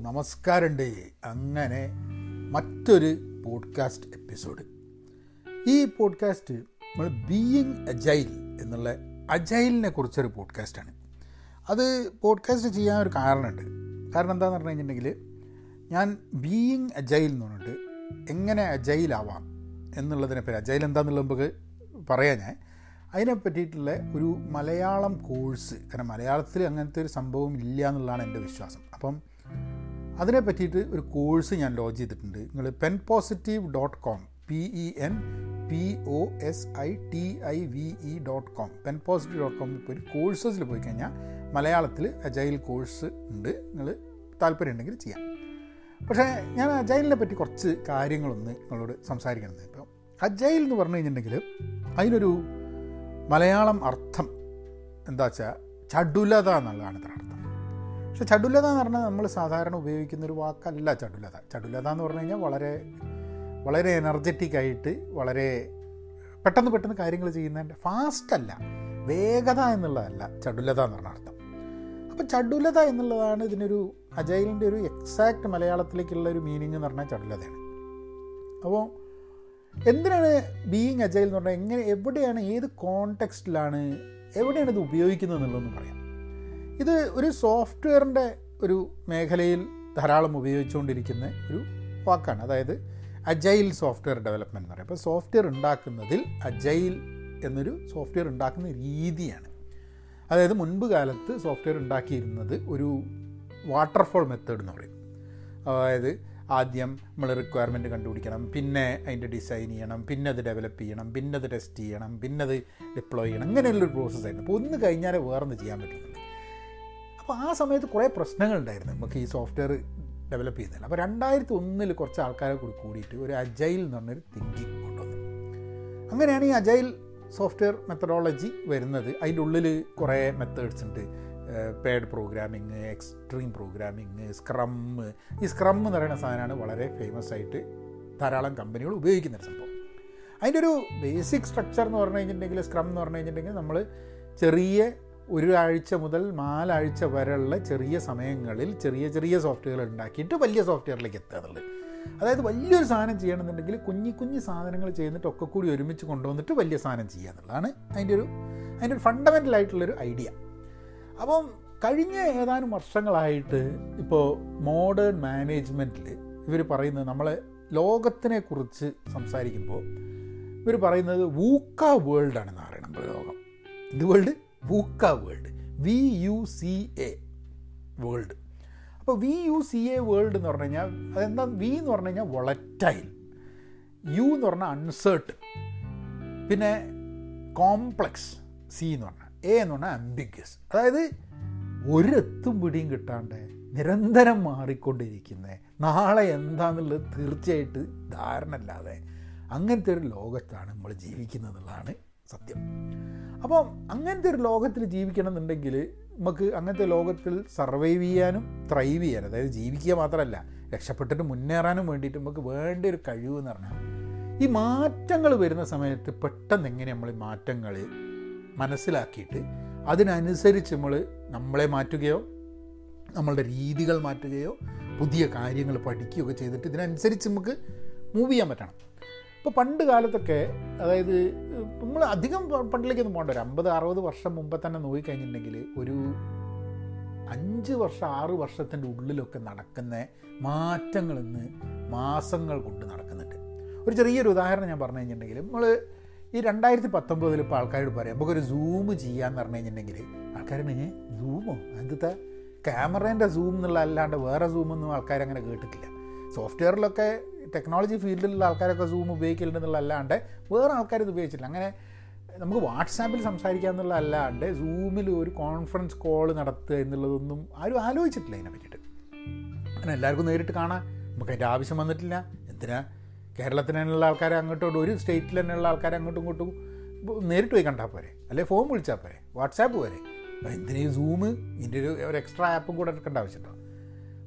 നമസ്കാരമുണ്ട്. അങ്ങനെ മറ്റൊരു പോഡ്കാസ്റ്റ് എപ്പിസോഡ് ഈ പോഡ്കാസ്റ്റ് നമ്മൾ ബീയിങ് അജൈൽ എന്നുള്ള അജൈലിനെ കുറിച്ചൊരു പോഡ്കാസ്റ്റാണ് അത് പോഡ്കാസ്റ്റ് ചെയ്യാൻ ഒരു കാരണമുണ്ട്. കാരണം എന്താണെന്ന് പറഞ്ഞു കഴിഞ്ഞിട്ടുണ്ടെങ്കിൽ ഞാൻ ബീയിങ് അജൈൽ എന്ന് പറഞ്ഞിട്ട് എങ്ങനെ അജൈലാവാം എന്നുള്ളതിനെ പറ്റി അജൈൽ എന്താണെന്നുള്ള നമുക്ക് പറയാം ഞാൻ. അതിനെ പറ്റിയിട്ടുള്ള ഒരു മലയാളം കോഴ്സ് കാരണം മലയാളത്തിൽ അങ്ങനത്തെ ഒരു സംഭവം ഇല്ല എന്നുള്ളതാണ് എന്റെ വിശ്വാസം. അപ്പം അതിനെ പറ്റിയിട്ട് ഒരു കോഴ്സ് ഞാൻ ലോഞ്ച് ചെയ്തിട്ടുണ്ട്. നിങ്ങൾ pen positive dot com P E N P O S I T I V E dot com pen positive dot കോമിൽ പോയി കോഴ്സസിൽ പോയി കഴിഞ്ഞാൽ മലയാളത്തിൽ അജൈൽ കോഴ്സ് ഉണ്ട്. നിങ്ങൾ താല്പര്യമുണ്ടെങ്കിൽ ചെയ്യാം. പക്ഷേ ഞാൻ അജൈലിനെ പറ്റി കുറച്ച് കാര്യങ്ങളൊന്ന് നിങ്ങളോട് സംസാരിക്കണം ഇപ്പോൾ അജൈൽ എന്ന് പറഞ്ഞു കഴിഞ്ഞിട്ടുണ്ടെങ്കിൽ അതിനൊരു മലയാളം അർത്ഥം എന്താ വെച്ചാൽ ചടുലത എന്നുള്ളതാണ് ഇതിന് അർത്ഥം. പക്ഷെ ചടുലത എന്ന് പറഞ്ഞാൽ നമ്മൾ സാധാരണ ഉപയോഗിക്കുന്ന ഒരു വാക്കല്ല ചടുലത. ചടുലത എന്ന് പറഞ്ഞു കഴിഞ്ഞാൽ വളരെ വളരെ എനർജറ്റിക് ആയിട്ട് വളരെ പെട്ടെന്ന് പെട്ടെന്ന് കാര്യങ്ങൾ ചെയ്യുന്നതിന്റെ ഫാസ്റ്റ് അല്ല വേഗത എന്നുള്ളതല്ല ചടുലത എന്ന് പറഞ്ഞ അർത്ഥം. അപ്പോൾ ചടുലത എന്നുള്ളതാണ് ഇതിനൊരു അജൈലിന്റെ ഒരു എക്സാക്റ്റ് മലയാളത്തിലേക്കുള്ള ഒരു മീനിങ് എന്ന് പറഞ്ഞാൽ ചടുലതയാണ്. അപ്പോൾ എന്തിനാണ് ബീയിങ് അജൈൽ എന്ന് പറഞ്ഞാൽ എങ്ങനെ എവിടെയാണ് ഏത് കോണ്ടെക്സ്റ്റിലാണ് എവിടെയാണ് ഇത് ഉപയോഗിക്കുന്നത് എന്നുള്ളതെന്ന് പറയാം. ഇത് ഒരു സോഫ്റ്റ്വെയറിന്റെ ഒരു മേഖലയിൽ ധാരാളം ഉപയോഗിച്ചുകൊണ്ടിരിക്കുന്ന ഒരു വാക്കാണ്. അതായത് അജൈൽ സോഫ്റ്റ്വെയർ ഡെവലപ്മെന്റ് എന്ന് പറയും. അപ്പോൾ സോഫ്റ്റ്വെയർ ഉണ്ടാക്കുന്നതിൽ അജൈൽ എന്നൊരു സോഫ്റ്റ്വെയർ ഉണ്ടാക്കുന്ന രീതിയാണ്. അതായത് മുൻപ് കാലത്ത് സോഫ്റ്റ്വെയർ ഉണ്ടാക്കിയിരുന്നത് ഒരു വാട്ടർഫോൾ മെത്തേഡ് എന്ന് പറയും. അതായത് ആദ്യം നമ്മൾ റിക്വയർമെന്റ് കണ്ടുപിടിക്കണം പിന്നെ അതിന്റെ ഡിസൈൻ ചെയ്യണം പിന്നെ അത് ഡെവലപ്പ് ചെയ്യണം പിന്നെ അത് ടെസ്റ്റ് ചെയ്യണം പിന്നെ അത് ഡിപ്ലോയ് ചെയ്യണം. അങ്ങനെയുള്ളൊരു പ്രോസസ്സായിരുന്നു അപ്പോൾ ഒന്ന് കഴിഞ്ഞാൽ വേറൊന്ന് ചെയ്യാൻ പറ്റുന്നുണ്ട് അപ്പോൾ ആ സമയത്ത് കുറേ പ്രശ്നങ്ങളുണ്ടായിരുന്നു നമുക്ക് ഈ സോഫ്റ്റ്വെയർ ഡെവലപ്പ് ചെയ്യുന്നില്ല അപ്പോൾ രണ്ടായിരത്തി ഒന്നിൽ കുറച്ച് ആൾക്കാരെ കൂടി കൂടിയിട്ട് ഒരു അജൈൽ എന്ന് പറഞ്ഞൊരു തിങ്കിങ് കൊണ്ടുവന്നു. അങ്ങനെയാണ് ഈ അജൈൽ സോഫ്റ്റ്വെയർ മെത്തഡോളജി വരുന്നത്. അതിന്റെ ഉള്ളിൽ കുറേ മെത്തേഡ്സ് ഉണ്ട്. Paired programming extreme programming scrum ഈ സ്ക്രം എന്ന് പറയുന്ന സാധനമാണ് വളരെ ഫേമസ് ആയിട്ട് ധാരാളം കമ്പനികൾ ഉപയോഗിക്കുന്ന ഒരു സംഭവം. അതിന്റെ ഒരു ബേസിക് സ്ട്രക്ചർ എന്ന് പറഞ്ഞു കഴിഞ്ഞിട്ടുണ്ടെങ്കിൽ സ്ക്രം എന്ന് പറഞ്ഞു കഴിഞ്ഞിട്ടുണ്ടെങ്കിൽ നമ്മൾ ചെറിയ ഒരാഴ്ച മുതൽ നാലാഴ്ച വരെയുള്ള ചെറിയ സമയങ്ങളിൽ ചെറിയ ചെറിയ സോഫ്റ്റ്വെയർ ഉണ്ടാക്കിയിട്ട് വലിയ സോഫ്റ്റ്വെയറിലേക്ക് എത്തുക എന്നുള്ളത്. അതായത് വലിയൊരു സാധനം ചെയ്യണമെന്നുണ്ടെങ്കിൽ കുഞ്ഞി കുഞ്ഞി സാധനങ്ങൾ ചെയ്യുന്നിട്ട് ഒക്കെ കൂടി ഒരുമിച്ച് കൊണ്ടുവന്നിട്ട് വലിയ സാധനം ചെയ്യുക എന്നുള്ളതാണ് അതിന്റെ ഒരു അതിന്റെ ഒരു ഫണ്ടമെന്റൽ ആയിട്ടുള്ളൊരു ഐഡിയ അപ്പം കഴിഞ്ഞ ഏതാനും വർഷങ്ങളായിട്ട് ഇപ്പോൾ മോഡേൺ മാനേജ്മെന്റിൽ ഇവർ പറയുന്നത് നമ്മളെ ലോകത്തിനെ കുറിച്ച് സംസാരിക്കുമ്പോൾ ഇവർ പറയുന്നത് വൂക്ക വേൾഡാണെന്ന് പറയുന്നത് നമ്മുടെ ലോകം ഇത് world VUCA world V U C A world അപ്പോൾ V U C A world എന്ന് പറഞ്ഞു കഴിഞ്ഞാൽ അതെന്താ? വി എന്ന് പറഞ്ഞു കഴിഞ്ഞാൽ വളറ്റൈൽ യു എന്ന് പറഞ്ഞാൽ അൺസേർട്ടൺ പിന്നെ കോംപ്ലക്സ് സി എന്ന് പറഞ്ഞാൽ എ എന്ന് പറഞ്ഞാൽ അംബിഗ്യസ് അതായത് ഒരെത്തും പിടിയും കിട്ടാണ്ട് നിരന്തരം മാറിക്കൊണ്ടിരിക്കുന്ന. നാളെ എന്താണെന്നുള്ളത് തീർച്ചയായിട്ട് ധാരണ അല്ലാതെ അങ്ങനത്തെ ഒരു ലോകത്താണ് നമ്മൾ ജീവിക്കുന്നത് എന്നുള്ളതാണ് സത്യം. അപ്പം അങ്ങനത്തെ ഒരു ലോകത്തിൽ ജീവിക്കണം എന്നുണ്ടെങ്കിൽ നമുക്ക് അങ്ങനത്തെ ലോകത്തിൽ സർവൈവ് ചെയ്യാനും ത്രൈവ് ചെയ്യാനും അതായത് ജീവിക്കുക മാത്രമല്ല രക്ഷപ്പെട്ടിട്ട് മുന്നേറാനും വേണ്ടിയിട്ട് നമുക്ക് വേണ്ട ഒരു കഴിവ് എന്ന് പറഞ്ഞാൽ ഈ മാറ്റങ്ങൾ വരുന്ന സമയത്ത് പെട്ടെന്ന് എങ്ങനെ നമ്മൾ മാറ്റങ്ങൾ മനസ്സിലാക്കിയിട്ട് അതിനനുസരിച്ച് നമ്മൾ നമ്മളെ മാറ്റുകയോ നമ്മളുടെ രീതികൾ മാറ്റുകയോ പുതിയ കാര്യങ്ങൾ പഠിക്കുകയൊക്കെ ചെയ്തിട്ട് ഇതിനനുസരിച്ച് നമുക്ക് മൂവ് ചെയ്യാൻ പറ്റണം. ഇപ്പോൾ പണ്ട് കാലത്തൊക്കെ അതായത് നമ്മൾ അധികം പണ്ടിലേക്കൊന്നും പോകണ്ട ഒരു അമ്പത് അറുപത് വർഷം മുമ്പ് തന്നെ നോക്കിക്കഴിഞ്ഞിട്ടുണ്ടെങ്കിൽ ഒരു അഞ്ച് വർഷം ആറ് വർഷത്തിന്റെ ഉള്ളിലൊക്കെ നടക്കുന്ന മാറ്റങ്ങൾ ഇന്ന് മാസങ്ങൾ കൊണ്ട് നടക്കുന്നുണ്ട്. ഒരു ചെറിയൊരു ഉദാഹരണം ഞാൻ പറഞ്ഞു കഴിഞ്ഞിട്ടുണ്ടെങ്കിൽ നമ്മൾ ഈ രണ്ടായിരത്തി പത്തൊമ്പതിൽ ഇപ്പോൾ ആൾക്കാരോട് പറയാം നമുക്കൊരു സൂം ചെയ്യാന്ന് പറഞ്ഞു കഴിഞ്ഞിട്ടുണ്ടെങ്കിൽ ആൾക്കാരാണ് സൂമോ എന്താ ക്യാമറേന്റെ സൂം എന്നുള്ള അല്ലാണ്ട് വേറെ സൂമൊന്നും ആൾക്കാരങ്ങനെ കേട്ടിട്ടില്ല. സോഫ്റ്റ്വെയറിലൊക്കെ ടെക്നോളജി ഫീൽഡിലുള്ള ആൾക്കാരൊക്കെ സൂം ഉപയോഗിക്കലുണ്ടെന്നുള്ള അല്ലാണ്ട് വേറെ ആൾക്കാരിത് ഉപയോഗിച്ചില്ല അങ്ങനെ നമുക്ക് വാട്സാപ്പിൽ സംസാരിക്കുക എന്നുള്ള അല്ലാണ്ട് സൂമിൽ ഒരു കോൺഫറൻസ് കോൾ നടത്തുക എന്നുള്ളതൊന്നും ആരും ആലോചിച്ചിട്ടില്ല അതിനെ പറ്റിയിട്ട്. അങ്ങനെ എല്ലാവർക്കും നേരിട്ട് കാണാം. നമുക്ക് അതിന്റെ ആവശ്യം വന്നിട്ടില്ല. എന്തിനാ? തന്നെയുള്ള ആൾക്കാരെ അങ്ങോട്ടും ഒരു സ്റ്റേറ്റിൽ തന്നെയുള്ള ആൾക്കാരെ അങ്ങോട്ടും ഇങ്ങോട്ടും നേരിട്ട് പോയി കണ്ടാൽ പോരെ? അല്ലെ ഫോം വിളിച്ചാൽ പോരെ? വാട്സാപ്പ് പോരെ? എന്തിനീ സൂം ഇതിന്റെ ഒരു ഒരു എക്സ്ട്രാ ആപ്പും കൂടെ എടുക്കേണ്ട ആവശ്യമുണ്ടോ?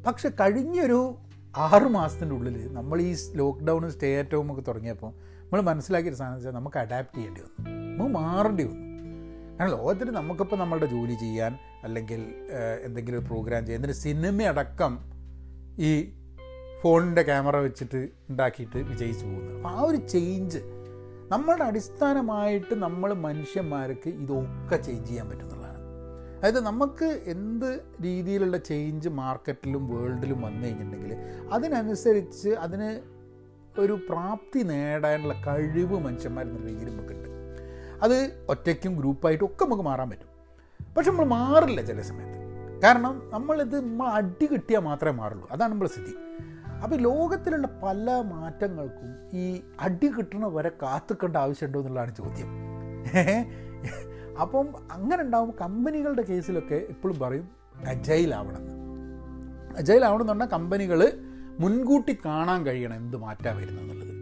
പക്ഷെ കഴിഞ്ഞൊരു ആറ് മാസത്തിന്റെ ഉള്ളിൽ നമ്മൾ ഈ ലോക്ക്ഡൗൺ സ്റ്റേ അറ്റ് ഹോം ഒക്കെ തുടങ്ങിയപ്പോൾ നമ്മൾ മനസ്സിലാക്കിയൊരു സാധനം വെച്ചാൽ നമുക്ക് അഡാപ്റ്റ് ചെയ്യേണ്ടി വന്നു. നമുക്ക് മാറേണ്ടി വന്നു. കാരണം ലോകത്തിൽ നമുക്കിപ്പോൾ നമ്മളുടെ ജോലി ചെയ്യാൻ അല്ലെങ്കിൽ എന്തെങ്കിലും ഒരു പ്രോഗ്രാം ചെയ്യാൻ എന്തിന് സിനിമ അടക്കം ഈ ഫോണിന്റെ ക്യാമറ വെച്ചിട്ട് ഉണ്ടാക്കിയിട്ട് വിജയിച്ചു പോകുന്നത്. അപ്പോൾ ആ ഒരു ചേഞ്ച് നമ്മളുടെ അടിസ്ഥാനമായിട്ട് നമ്മൾ മനുഷ്യന്മാർക്ക് ഇതൊക്കെ ചേഞ്ച് ചെയ്യാൻ പറ്റുന്നുള്ളതാണ്. അതായത് നമുക്ക് എന്ത് രീതിയിലുള്ള ചേഞ്ച് മാർക്കറ്റിലും വേൾഡിലും വന്നു കഴിഞ്ഞിട്ടുണ്ടെങ്കിൽ അതിനനുസരിച്ച് അതിന് ഒരു പ്രാപ്തി നേടാനുള്ള കഴിവ് മനുഷ്യന്മാർ എന്ന രീതിയിൽ നമുക്കുണ്ട്. അത് ഒറ്റയ്ക്കും ഗ്രൂപ്പായിട്ടും ഒക്കെ നമുക്ക് മാറാൻ പറ്റും. പക്ഷെ നമ്മൾ മാറില്ല ചില സമയത്ത്. കാരണം നമ്മളിത് നമ്മൾ അടി കിട്ടിയാൽ മാത്രമേ മാറുള്ളൂ. അതാണ് നമ്മൾ സ്ഥിതി. അപ്പോൾ ലോകത്തിലുള്ള പല മാറ്റങ്ങൾക്കും ഈ അടി കിട്ടണ വരെ കാത്തുക്കേണ്ട ആവശ്യമുണ്ടോ എന്നുള്ളതാണ് ചോദ്യം. അപ്പം അങ്ങനെ ഉണ്ടാകുമ്പോൾ കമ്പനികളുടെ കേസിലൊക്കെ എപ്പോഴും പറയും എന്ന് പറഞ്ഞാൽ കമ്പനികൾ മുൻകൂട്ടി കാണാൻ കഴിയണം എന്ത് മാറ്റാൻ വരുന്നത് എന്നുള്ളത്.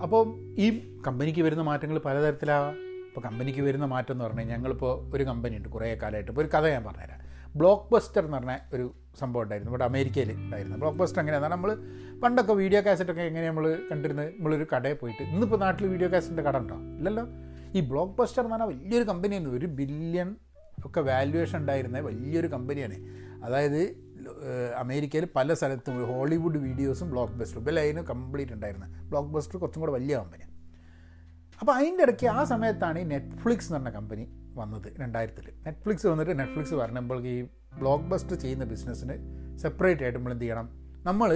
അപ്പോൾ ഈ കമ്പനിക്ക് വരുന്ന മാറ്റങ്ങൾ പലതരത്തിലാവാം ഇപ്പോൾ കമ്പനിക്ക് വരുന്ന മാറ്റം എന്ന് പറഞ്ഞാൽ ഞങ്ങളിപ്പോൾ ഒരു കമ്പനി ഉണ്ട് കുറേ കാലമായിട്ട്. ഇപ്പോൾ ഒരു കഥ ഞാൻ പറഞ്ഞുതരാം. ബ്ലോക്ക് ബസ്റ്റർ എന്ന് പറഞ്ഞ ഒരു സംഭവം ഉണ്ടായിരുന്നു. ഇവിടെ അമേരിക്കയിൽ ഉണ്ടായിരുന്നു. ബ്ലോക്ക് ബസ്റ്റർ എങ്ങനെയാണ് നമ്മൾ പണ്ടൊക്കെ വീഡിയോ കാസറ്റൊക്കെ എങ്ങനെ നമ്മൾ കണ്ടിരുന്നത്? നമ്മളൊരു കടയിൽ പോയിട്ട്. ഇന്നിപ്പോൾ നാട്ടിൽ വീഡിയോ കാസറ്റിന്റെ കട ഉണ്ടോ? ഇല്ലല്ലോ. ഈ ബ്ലോക്ക് ബസ്റ്റർ എന്ന് പറഞ്ഞാൽ വലിയൊരു കമ്പനിയാണ് ഒരു ബില്യൺ ഒക്കെ വാല്യുവേഷൻ ഉണ്ടായിരുന്ന വലിയൊരു കമ്പനിയാണ്. അതായത് അമേരിക്കയിൽ പല സ്ഥലത്തും ഹോളിവുഡ് വീഡിയോസും ബ്ലോക്ക് ബസ്റ്ററും ഇപ്പം അതിന് കംപ്ലീറ്റ് ഉണ്ടായിരുന്നത് ബ്ലോക്ക് ബസ്റ്റർ കുറച്ചും കൂടെ വലിയ കമ്പനിയാണ് അപ്പോൾ അതിന്റെ ഇടയ്ക്ക് ആ സമയത്താണ് ഈ നെറ്റ്ഫ്ലിക്സ് എന്ന് പറഞ്ഞ കമ്പനി വന്നത് രണ്ടായിരത്തിൽ നെറ്റ്ഫ്ലിക്സ് വന്നിട്ട് നെറ്റ്ഫ്ലിക്സ് പറഞ്ഞപ്പോൾ ഈ ബ്ലോക്ക് ബസ്റ്റർ ചെയ്യുന്ന ബിസിനസ്സിന് സെപ്പറേറ്റ് ആയിട്ട് നമ്മൾ എന്ത് ചെയ്യണം? നമ്മൾ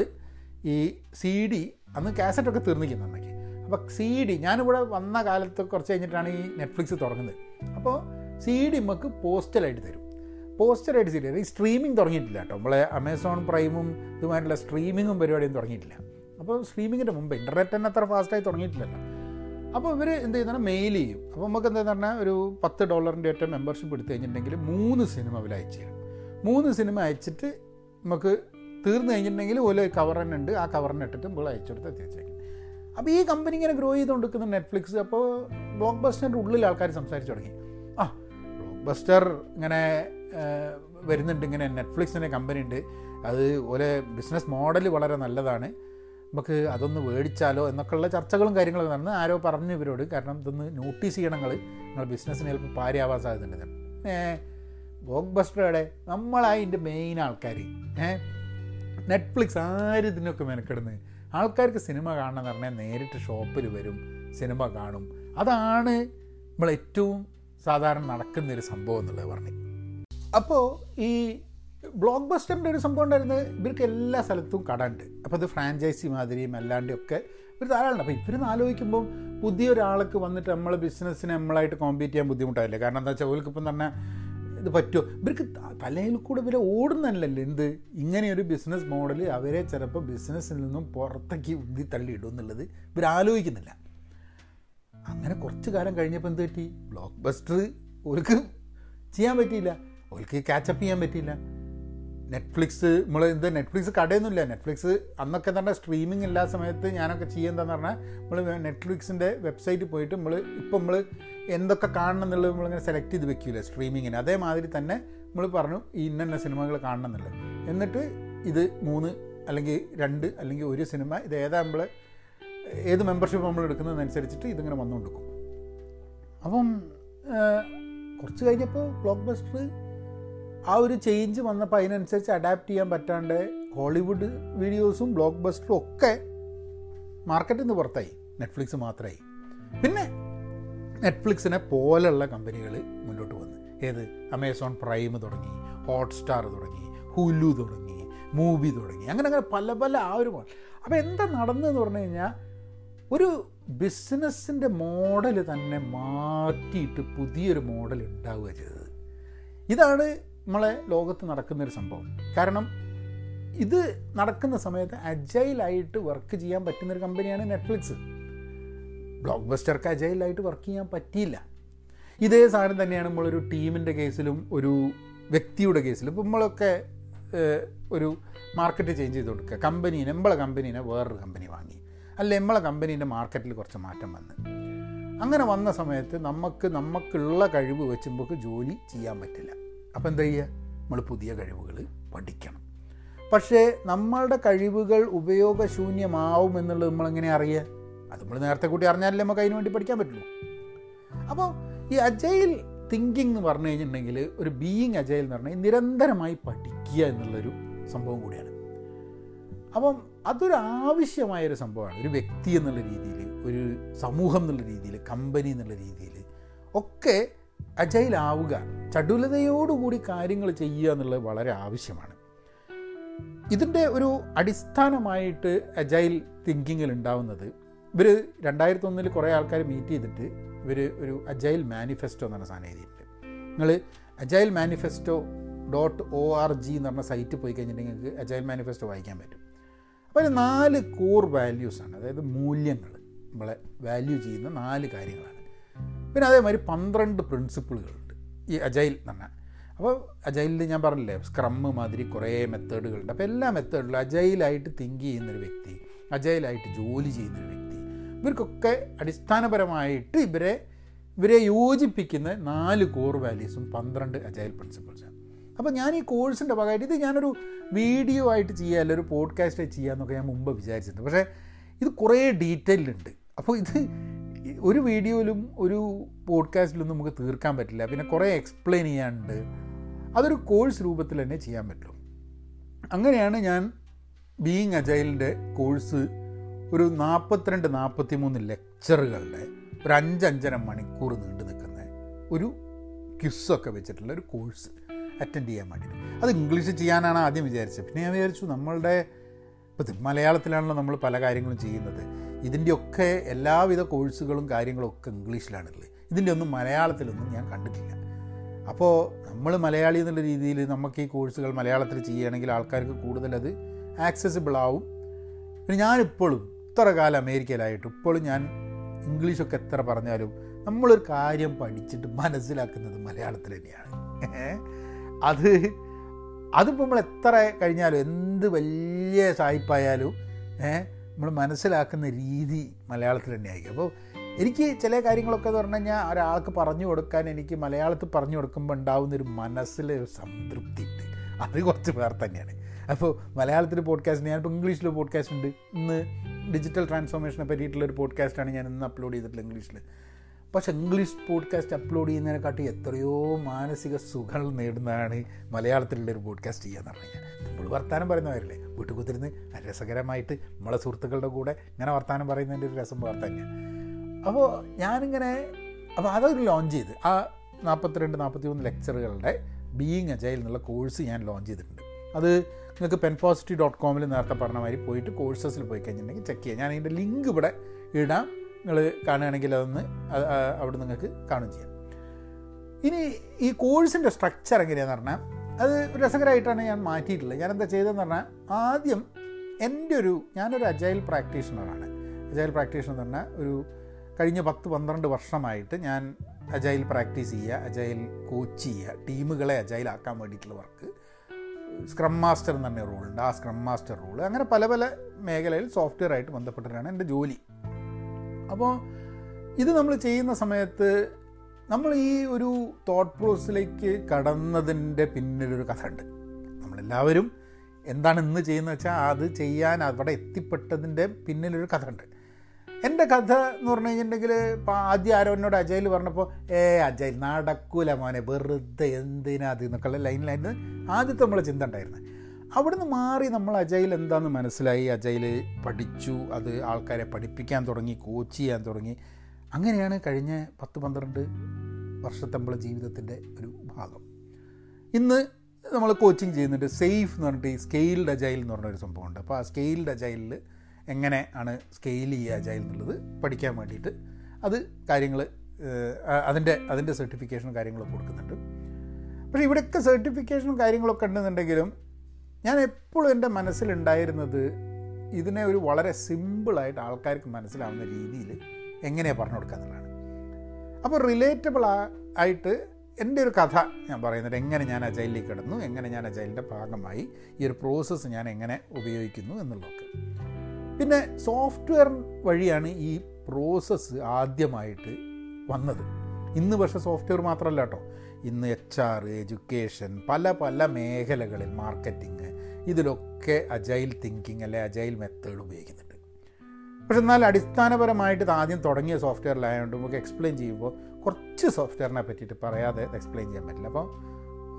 ഈ സി ഡി അന്ന് കാസറ്റൊക്കെ തീർന്നിരിക്കുന്നുണ്ടെങ്കിൽ അപ്പോൾ സി ഡി ഞാനിവിടെ വന്ന കാലത്ത് കുറച്ച് കഴിഞ്ഞിട്ടാണ് ഈ നെറ്റ്ഫ്ലിക്സ് തുടങ്ങുന്നത്. അപ്പോൾ സി ഡി നമുക്ക് പോസ്റ്റലായിട്ട് തരും. പോസ്റ്റലായിട്ട് സി ഡി ഈ സ്ട്രീമിംഗ് തുടങ്ങിയിട്ടില്ല കേട്ടോ. നമ്മളെ അമേസോൺ പ്രൈമും ഇതുമായിട്ടുള്ള സ്ട്രീമിങ്ങും പരിപാടിയും തുടങ്ങിയിട്ടില്ല. അപ്പോൾ സ്ട്രീമിങ്ങിന്റെ മുമ്പ് ഇന്റർനെറ്റ് തന്നെ അത്ര ഫാസ്റ്റായി തുടങ്ങിയിട്ടില്ലല്ലോ. അപ്പോൾ ഇവർ എന്ത് ചെയ്യുന്നത് മെയിൽ ചെയ്യും. അപ്പോൾ നമുക്ക് എന്താ പറഞ്ഞാൽ ഒരു പത്ത് ഡോളറിന്റെ ഒറ്റ മെമ്പർഷിപ്പ് എടുത്തു കഴിഞ്ഞിട്ടുണ്ടെങ്കിൽ മൂന്ന് സിനിമ അവർ അയച്ചു തരും. മൂന്ന് സിനിമ അയച്ചിട്ട് നമുക്ക് തീർന്നു കഴിഞ്ഞിട്ടുണ്ടെങ്കിൽ ഓരോ കവർ തന്നെ ഉണ്ട്. ആ കവറിനെ ഇട്ടിട്ട് നമ്മൾ തിരിച്ചേക്കും അപ്പോൾ ഈ കമ്പനി ഇങ്ങനെ ഗ്രോ ചെയ്തുകൊണ്ടിരിക്കുന്ന നെറ്റ്ഫ്ലിക്സ് അപ്പോൾ ബ്ലോക്ക് ബസ്റ്ററിന്റെ ഉള്ളിൽ ആൾക്കാർ സംസാരിച്ചു തുടങ്ങി. ആ ബ്ലോക്ക് ബസ്റ്റർ ഇങ്ങനെ വരുന്നുണ്ട്. ഇങ്ങനെ നെറ്റ്ഫ്ലിക്സിന്റെ കമ്പനി ഉണ്ട്. അത് ഒരു ബിസിനസ് മോഡൽ വളരെ നല്ലതാണ്. നമുക്ക് അതൊന്ന് മേടിച്ചാലോ എന്നൊക്കെയുള്ള ചർച്ചകളും കാര്യങ്ങളൊക്കെ നടന്ന് ആരോ പറഞ്ഞു ഇവരോട്. കാരണം ഇതൊന്ന് നോട്ടീസ് ചെയ്യണങ്ങൾ നിങ്ങൾ ബിസിനസ്സിന് ചിലപ്പോൾ പാരിയാവാൻ സാധ്യതയുണ്ട്. ബ്ലോക്ക് ബസ്റ്ററുടെ നമ്മളതിന്റെ മെയിൻ ആൾക്കാർ ഏ നെറ്റ്ഫ്ലിക്സ് ആര് ഇതിനൊക്കെ മെനക്കെടുന്നത് ആൾക്കാർക്ക് സിനിമ കാണണം എന്ന് പറഞ്ഞാൽ നേരിട്ട് ഷോപ്പിൽ വരും സിനിമ കാണും. അതാണ് നമ്മൾ ഏറ്റവും സാധാരണ നടക്കുന്നൊരു സംഭവം എന്നുള്ളത് പറഞ്ഞു. അപ്പോൾ ഈ ബ്ലോക്ക് ബസ്റ്ററിന്റെ ഒരു സംഭവം ഉണ്ടായിരുന്നത് ഇവർക്ക് എല്ലാ സ്ഥലത്തും കട ഉണ്ട് അപ്പോൾ അത് ഫ്രാഞ്ചൈസി മാതിരിയും അല്ലാണ്ടും ഒക്കെ ഒരു ധാരാളം അപ്പോൾ ഇവരൊന്ന് ആലോചിക്കുമ്പം പുതിയൊരാൾക്ക് വന്നിട്ട് നമ്മളെ ബിസിനസ്സിനെ നമ്മളായിട്ട് കോമ്പീറ്റ് ചെയ്യാൻ ബുദ്ധിമുട്ടായില്ലേ കാരണം എന്താ വെച്ചാൽ അവർക്ക് തന്നെ ഇത് പറ്റുമോ ഇവർക്ക് തലയിൽ കൂടെ ഇവരെ ഓടുന്നല്ലല്ലോ എന്ത്? ഇങ്ങനെയൊരു ബിസിനസ് മോഡൽ അവരെ ചിലപ്പോൾ ബിസിനസ്സിൽ നിന്നും പുറത്തേക്ക് ഉന്തി തള്ളിയിടും എന്നുള്ളത് ഇവർ ആലോചിക്കുന്നില്ല. അങ്ങനെ കുറച്ച് കാലം കഴിഞ്ഞപ്പോൾ എന്ത് പറ്റി? ബ്ലോക്ക് ബസ്റ്റർ ഓർക്ക് ചെയ്യാൻ പറ്റിയില്ല. ഓർക്ക് ക്യാച്ചപ്പ് ചെയ്യാൻ പറ്റിയില്ല. നെറ്റ്ഫ്ലിക്സ് നമ്മൾ എന്ത് നെറ്റ്ഫ്ലിക്സ് കടയൊന്നുമില്ല. നെറ്റ്ഫ്ലിക്സ് അന്നൊക്കെ തന്നെ സ്ട്രീമിംഗ് ഇല്ലാ സമയത്ത് ഞാനൊക്കെ ചെയ്യുന്നതെന്ന് പറഞ്ഞാൽ നമ്മൾ നെറ്റ്ഫ്ലിക്സിന്റെ വെബ്സൈറ്റ് പോയിട്ട് നമ്മൾ ഇപ്പം നമ്മൾ എന്തൊക്കെ കാണണം എന്നുള്ളത് നമ്മളിങ്ങനെ സെലക്ട് ചെയ്ത് വെക്കില്ല സ്ട്രീമിങ്ങിന് അതേമാതിരി തന്നെ നമ്മൾ പറഞ്ഞു ഈ ഇന്ന സിനിമകൾ കാണണം എന്നുള്ളത് എന്നിട്ട് ഇത് മൂന്ന് അല്ലെങ്കിൽ രണ്ട് അല്ലെങ്കിൽ ഒരു സിനിമ ഇത് ഏതാ നമ്മൾ ഏത് മെമ്പർഷിപ്പ് നമ്മൾ എടുക്കുന്നതനുസരിച്ചിട്ട് ഇതിങ്ങനെ വന്നുകൊണ്ടിരിക്കും. അപ്പം കുറച്ച് കഴിഞ്ഞപ്പോൾ ബ്ലോക്ക് ബസ്റ്റർ ആ ഒരു ചേഞ്ച് വന്നപ്പോൾ അതിനനുസരിച്ച് അഡാപ്റ്റ് ചെയ്യാൻ പറ്റാണ്ട് ഹോളിവുഡ് വീഡിയോസും ബ്ലോക്ക് ബസ്റ്ററും ഒക്കെ മാർക്കറ്റിൽ നിന്ന് പുറത്തായി. നെറ്റ്ഫ്ലിക്സ് മാത്രമായി പിന്നെ നെറ്റ്ഫ്ലിക്സിനെ പോലെയുള്ള കമ്പനികൾ മുന്നോട്ട് വന്നു. ഏത്? അമേസോൺ പ്രൈം തുടങ്ങി ഹോട്ട്സ്റ്റാർ തുടങ്ങി ഹുലു തുടങ്ങി മൂവി തുടങ്ങി. അങ്ങനെ അങ്ങനെ പല പല ആ ഒരു അപ്പോൾ എന്താ നടന്നതെന്ന് പറഞ്ഞു കഴിഞ്ഞാൽ ഒരു ബിസിനസ്സിന്റെ മോഡൽ തന്നെ മാറ്റിയിട്ട് പുതിയൊരു മോഡൽ ഉണ്ടാവുക ചെയ്തത്. ഇതാണ് നമ്മളെ ലോകത്ത് നടക്കുന്നൊരു സംഭവം. കാരണം ഇത് നടക്കുന്ന സമയത്ത് അജൈലായിട്ട് വർക്ക് ചെയ്യാൻ പറ്റുന്നൊരു കമ്പനിയാണ് നെറ്റ്ഫ്ലിക്സ്. ബ്ലോക്ക് ബസ്റ്റർക്ക് അജൈലായിട്ട് വർക്ക് ചെയ്യാൻ പറ്റിയില്ല. ഇതേ സാധനം തന്നെയാണ് നമ്മളൊരു ടീമിന്റെ കേസിലും ഒരു വ്യക്തിയുടെ കേസിലും ഇപ്പോൾ നമ്മളൊക്കെ ഒരു മാർക്കറ്റ് ചേഞ്ച് ചെയ്ത് കൊടുക്കുക. കമ്പനീനെ നമ്മളെ കമ്പനീനെ വേറൊരു കമ്പനി വാങ്ങി. അല്ല നമ്മളെ കമ്പനീന്റെ മാർക്കറ്റിൽ കുറച്ച് മാറ്റം വന്ന്. അങ്ങനെ വന്ന സമയത്ത് നമുക്ക് നമുക്കുള്ള കഴിവ് വെച്ചുമ്പോൾ ജോലി ചെയ്യാൻ പറ്റില്ല. അപ്പോൾ എന്താ ചെയ്യുക? നമ്മൾ പുതിയ കഴിവുകൾ പഠിക്കണം. പക്ഷേ നമ്മളുടെ കഴിവുകൾ ഉപയോഗശൂന്യമാവും എന്നുള്ളത് നമ്മളെങ്ങനെ അറിയുക? അത് നമ്മൾ നേരത്തെ കൂട്ടി അറിഞ്ഞാലല്ലേ നമുക്ക് അതിന് വേണ്ടി പഠിക്കാൻ പറ്റുള്ളൂ. അപ്പോൾ ഈ അജൈൽ തിങ്കിങ് എന്ന് പറഞ്ഞു കഴിഞ്ഞിട്ടുണ്ടെങ്കിൽ ഒരു ബീയിങ് അജൈൽ എന്ന് പറഞ്ഞാൽ നിരന്തരമായി പഠിക്കുക എന്നുള്ളൊരു സംഭവം കൂടിയാണ്. അപ്പം അതൊരു ആവശ്യമായൊരു സംഭവമാണ്. ഒരു വ്യക്തി എന്നുള്ള രീതിയിൽ ഒരു സമൂഹം എന്നുള്ള രീതിയിൽ കമ്പനി എന്നുള്ള രീതിയിൽ ഒക്കെ അജൈലാവുക ചടുലതയോടുകൂടി കാര്യങ്ങൾ ചെയ്യുക എന്നുള്ളത് വളരെ ആവശ്യമാണ്. ഇതിന്റെ ഒരു അടിസ്ഥാനമായിട്ട് അജൈൽ തിങ്കിങ്ങിൽ ഉണ്ടാവുന്നത്. ഇവർ രണ്ടായിരത്തി ഒന്നിൽ കുറേ ആൾക്കാർ മീറ്റ് ചെയ്തിട്ട് ഇവർ ഒരു അജൈൽ മാനിഫെസ്റ്റോ എന്ന് പറഞ്ഞ സാധനം എഴുതിയിട്ടുണ്ട്. നിങ്ങൾ agile manifesto dot O R G എന്ന് പറഞ്ഞ സൈറ്റ് പോയി കഴിഞ്ഞിട്ടുണ്ടെങ്കിൽ നിങ്ങൾക്ക് അജൈൽ മാനിഫെസ്റ്റോ വായിക്കാൻ പറ്റും. അപ്പോൾ നാല് കോർ വാല്യൂസാണ് അതായത് മൂല്യങ്ങൾ. നമ്മളെ വാല്യൂ ചെയ്യുന്ന നാല് കാര്യങ്ങളാണ്. പിന്നെ അതേമാതിരി പന്ത്രണ്ട് പ്രിൻസിപ്പിളുകളുണ്ട്. ഈ അജൈൽ എന്ന് പറഞ്ഞാൽ. അപ്പോൾ അജൈലിൽ ഞാൻ പറഞ്ഞില്ലേ സ്ക്രമ്മ് മാതിരി കുറേ മെത്തേഡുകളുണ്ട്. അപ്പോൾ എല്ലാ മെത്തേഡിലും അജൈലായിട്ട് തിങ്ക് ചെയ്യുന്നൊരു വ്യക്തി അജൈലായിട്ട് ജോലി ചെയ്യുന്നൊരു വ്യക്തി ഇവർക്കൊക്കെ അടിസ്ഥാനപരമായിട്ട് ഇവരെ ഇവരെ യോജിപ്പിക്കുന്ന നാല് കോർ വാല്യൂസും പന്ത്രണ്ട് അജൈൽ പ്രിൻസിപ്പിൾസാണ് അപ്പോൾ ഞാൻ ഈ കോഴ്സിന്റെ ഭാഗമായിട്ട് ഇത് ഞാനൊരു വീഡിയോ ആയിട്ട് ചെയ്യുക അല്ലെങ്കിൽ ഒരു പോഡ്കാസ്റ്റ് ചെയ്യാമെന്നൊക്കെ ഞാൻ മുമ്പ് വിചാരിച്ചിട്ടുണ്ട്. പക്ഷേ ഇത് കുറേ ഡീറ്റെയിൽ ഉണ്ട് അപ്പോൾ ഇത് ഒരു വീഡിയോയിലും ഒരു പോഡ്കാസ്റ്റിലും നമുക്ക് തീർക്കാൻ പറ്റില്ല. പിന്നെ കുറേ എക്സ്പ്ലെയിൻ ചെയ്യാനുണ്ട്. അതൊരു കോഴ്സ് രൂപത്തിൽ തന്നെ ചെയ്യാൻ പറ്റും. അങ്ങനെയാണ് ഞാൻ ബീയിങ് അജൈലിന്റെ കോഴ്സ് ഒരു നാൽപ്പത്തിരണ്ട് നാൽപ്പത്തി മൂന്ന് ലെക്ചറുകളുടെ ഒരു അഞ്ചഞ്ചര മണിക്കൂർ നീണ്ടു നിൽക്കുന്ന ഒരു ക്യുസൊക്കെ വെച്ചിട്ടുള്ള ഒരു കോഴ്സ് അറ്റൻഡ് ചെയ്യാൻ വേണ്ടിയിട്ട്. അത് ഇംഗ്ലീഷ് ചെയ്യാനാണ് ആദ്യം വിചാരിച്ചത്. പിന്നെ ഞാൻ വിചാരിച്ചു നമ്മളുടെ ഇപ്പം മലയാളത്തിലാണല്ലോ നമ്മൾ പല കാര്യങ്ങളും ചെയ്യുന്നത്. ഇതിന്റെയൊക്കെ എല്ലാവിധ കോഴ്സുകളും കാര്യങ്ങളും ഒക്കെ ഇംഗ്ലീഷിലാണുള്ളത്. ഇതിന്റെ ഒന്നും മലയാളത്തിലൊന്നും ഞാൻ കണ്ടിട്ടില്ല. അപ്പോൾ നമ്മൾ മലയാളി എന്നുള്ള രീതിയിൽ നമുക്ക് ഈ കോഴ്സുകൾ മലയാളത്തിൽ ചെയ്യുകയാണെങ്കിൽ ആൾക്കാർക്ക് കൂടുതൽ അത് ആക്സസിബിൾ ആവും. പിന്നെ ഞാനിപ്പോഴും ഇത്ര കാലം അമേരിക്കയിലായിട്ട് ഇപ്പോഴും ഞാൻ ഇംഗ്ലീഷൊക്കെ എത്ര പറഞ്ഞാലും നമ്മളൊരു കാര്യം പഠിച്ചിട്ട് മനസ്സിലാക്കുന്നത് മലയാളത്തിൽ തന്നെയാണ്. അത് അതിപ്പോൾ നമ്മൾ എത്ര കഴിഞ്ഞാലും എന്ത് വലിയ സായിപ്പായാലും നമ്മൾ മനസ്സിലാക്കുന്ന രീതി മലയാളത്തിൽ തന്നെ ആയിരിക്കും അപ്പോൾ എനിക്ക് ചില കാര്യങ്ങളൊക്കെ എന്ന് പറഞ്ഞു കഴിഞ്ഞാൽ ഒരാൾക്ക് പറഞ്ഞു കൊടുക്കാൻ എനിക്ക് മലയാളത്തിൽ പറഞ്ഞു കൊടുക്കുമ്പോൾ ഉണ്ടാകുന്നൊരു മനസ്സിലെ സംതൃപ്തി ഉണ്ട്. അത് കുറച്ച് പേർ തന്നെയാണ്. അപ്പോൾ മലയാളത്തിൽ പോഡ്കാസ്റ്റ് ഞാനിപ്പോൾ ഇംഗ്ലീഷിൽ പോഡ്കാസ്റ്റ് ഉണ്ട്. ഇന്ന് ഡിജിറ്റൽ ട്രാൻസ്ഫോർമേഷനെ പറ്റിയിട്ടുള്ളൊരു പോഡ്കാസ്റ്റാണ് ഞാൻ ഇന്ന് അപ്ലോഡ് ചെയ്തിട്ടുള്ളത് ഇംഗ്ലീഷിൽ പക്ഷേ ഇംഗ്ലീഷ് പോഡ്കാസ്റ്റ് അപ്ലോഡ് ചെയ്യുന്നതിനെക്കാട്ടി എത്രയോ മാനസിക സുഖങ്ങൾ നേടുന്നതാണ് മലയാളത്തിലുള്ള ഒരു പോഡ്കാസ്റ്റ് ചെയ്യുക എന്ന് പറഞ്ഞു നമ്മൾ വർത്തമാനം പറയുന്നവരല്ലേ വീട്ടിൽ കുത്തിരുന്ന് രസകരമായിട്ട് നമ്മളെ സുഹൃത്തുക്കളുടെ കൂടെ ഇങ്ങനെ വർത്തമാനം പറയുന്നതിന്റെ ഒരു രസം വേറെ തന്നെയാണ് അപ്പോൾ ഞാനിങ്ങനെ അപ്പോൾ അതൊരു ലോഞ്ച് ചെയ്ത് ആ നാൽപ്പത്തിരണ്ട് നാൽപ്പത്തി മൂന്ന് ലെക്ചറുകളുടെ ബീയിങ് അജൈൽ എന്നുള്ള കോഴ്സ് ഞാൻ ലോഞ്ച് ചെയ്തിട്ടുണ്ട്. അത് നിങ്ങൾക്ക് പെൻപോസിറ്റി ഡോട്ട് കോമിൽ നേരത്തെ പറഞ്ഞ മാതിരി പോയിട്ട് കോഴ്സസിൽ പോയി കഴിഞ്ഞിട്ടുണ്ടെങ്കിൽ ചെക്ക് ചെയ്യാം. ഞാൻ അതിന്റെ ലിങ്ക് ഇവിടെ ഇടാം. നിങ്ങൾ കാണുകയാണെങ്കിൽ അതൊന്ന് അവിടെ നിങ്ങൾക്ക് കാണുകയും ചെയ്യാം. ഇനി ഈ കോഴ്സിന്റെ സ്ട്രക്ചർ എങ്ങനെയാണെന്ന് പറഞ്ഞാൽ അത് രസകരമായിട്ടാണ് ഞാൻ മാറ്റിയിട്ടുള്ളത്. ഞാൻ എന്താ ചെയ്തതെന്ന് പറഞ്ഞാൽ ആദ്യം എന്റെ ഒരു ഞാനൊരു അജൈൽ പ്രാക്ടീഷണറാണ് അജൈൽ പ്രാക്ടീഷണർ എന്ന് പറഞ്ഞാൽ ഒരു കഴിഞ്ഞ പത്ത് പന്ത്രണ്ട് വർഷമായിട്ട് ഞാൻ അജൈൽ പ്രാക്ടീസ് ചെയ്യുക അജൈൽ കോച്ച് ചെയ്യുക ടീമുകളെ അജൈലാക്കാൻ വേണ്ടിയിട്ടുള്ള വർക്ക്. സ്ക്രം മാസ്റ്റർ എന്ന് പറഞ്ഞ റോളുണ്ട് ആ സ്ക്രം മാസ്റ്റർ റോൾ അങ്ങനെ പല പല മേഖലയിൽ സോഫ്റ്റ്വെയർ ആയിട്ട് ബന്ധപ്പെട്ടിട്ടാണ് എന്റെ ജോലി. അപ്പോൾ ഇത് നമ്മൾ ചെയ്യുന്ന സമയത്ത് നമ്മൾ ഈ ഒരു തോട്ട് പ്രോസസ്സിലേക്ക് കടന്നതിന്റെ പിന്നിലൊരു കഥ ഉണ്ട് നമ്മളെല്ലാവരും എന്താണ് ഇന്ന് ചെയ്യുന്നത് വെച്ചാൽ അത് ചെയ്യാൻ അവിടെ എത്തിപ്പെട്ടതിന്റെ പിന്നിലൊരു കഥ ഉണ്ട് എന്റെ കഥ എന്ന് പറഞ്ഞു കഴിഞ്ഞിട്ടുണ്ടെങ്കിൽ ഇപ്പോൾ ആദ്യം ആരോ എന്നോട് അജയിൽ പറഞ്ഞപ്പോൾ ഏ അജയിൽ നടക്കൂല മോനെ വെറുതെ എന്തിനാ അത്? എന്നൊക്കെയുള്ള ലൈനിലായിരുന്നു ആദ്യത്തെ നമ്മളെ ചിന്ത ഉണ്ടായിരുന്നത്. അവിടുന്ന് മാറി നമ്മൾ അജയിൽ എന്താണെന്ന് മനസ്സിലായി? അജയിൽ പഠിച്ചു. അത് ആൾക്കാരെ പഠിപ്പിക്കാൻ തുടങ്ങി കോച്ച് ചെയ്യാൻ തുടങ്ങി. അങ്ങനെയാണ് കഴിഞ്ഞ പത്ത് പന്ത്രണ്ട് വർഷത്തെ നമ്മളെ ജീവിതത്തിന്റെ ഒരു ഭാഗം. ഇന്ന് നമ്മൾ കോച്ചിങ് ചെയ്യുന്നുണ്ട്. സേഫ് എന്ന് പറഞ്ഞിട്ട് ഈ സ്കെയിൽഡ് അജൈൽ എന്ന് പറഞ്ഞൊരു സംഭവമുണ്ട്. അപ്പോൾ ആ സ്കെയിൽഡ് അജൈലിൽ എങ്ങനെ ആണ് സ്കെയിൽ ചെയ്യുക അജൈൽ എന്നുള്ളത് പഠിക്കാൻ വേണ്ടിയിട്ട് അത് കാര്യങ്ങൾ അതിന്റെ അതിന്റെ സർട്ടിഫിക്കേഷനും കാര്യങ്ങളൊക്കെ കൊടുക്കുന്നുണ്ട്. പക്ഷേ ഇവിടെയൊക്കെ സർട്ടിഫിക്കേഷനും കാര്യങ്ങളൊക്കെ ഉണ്ടെന്നുണ്ടെങ്കിലും ഞാൻ എപ്പോഴും എന്റെ മനസ്സിലുണ്ടായിരുന്നത് ഇതിനെ ഒരു വളരെ സിമ്പിളായിട്ട് ആൾക്കാർക്ക് മനസ്സിലാവുന്ന രീതിയിൽ എങ്ങനെയാണ് പറഞ്ഞു കൊടുക്കുക എന്നുള്ളതാണ്. അപ്പോൾ റിലേറ്റബിൾ ആയിട്ട് എന്റെ ഒരു കഥ ഞാൻ പറയുന്നത് എങ്ങനെ ഞാൻ അജൈലിലേക്ക് കിടന്നു എങ്ങനെ ഞാൻ അജൈലിന്റെ ഭാഗമായി ഈ ഒരു പ്രോസസ്സ് ഞാൻ എങ്ങനെ ഉപയോഗിക്കുന്നു എന്നുള്ളതൊക്കെ. പിന്നെ സോഫ്റ്റ്വെയർ വഴിയാണ് ഈ പ്രോസസ്സ് ആദ്യമായിട്ട് വന്നത്. ഇന്ന് പക്ഷേ സോഫ്റ്റ്വെയർ മാത്രമല്ല കേട്ടോ. ഇന്ന് എച്ച് ആർ എഡ്യൂക്കേഷൻ പല പല മേഖലകളിൽ മാർക്കറ്റിംഗ് ഇതിലൊക്കെ അജൈൽ തിങ്കിങ് അല്ലെ അജൈൽ മെത്തേഡ് ഉപയോഗിക്കുന്നുണ്ട്. പക്ഷെ എന്നാൽ അടിസ്ഥാനപരമായിട്ട് ഇത് ആദ്യം തുടങ്ങിയ സോഫ്റ്റ്വെയറിലായതുകൊണ്ട് നമുക്ക് എക്സ്പ്ലെയിൻ ചെയ്യുമ്പോൾ കുറച്ച് സോഫ്റ്റ്വെയറിനെ പറ്റിയിട്ട് പറയാതെ എക്സ്പ്ലെയിൻ ചെയ്യാൻ പറ്റില്ല. അപ്പോൾ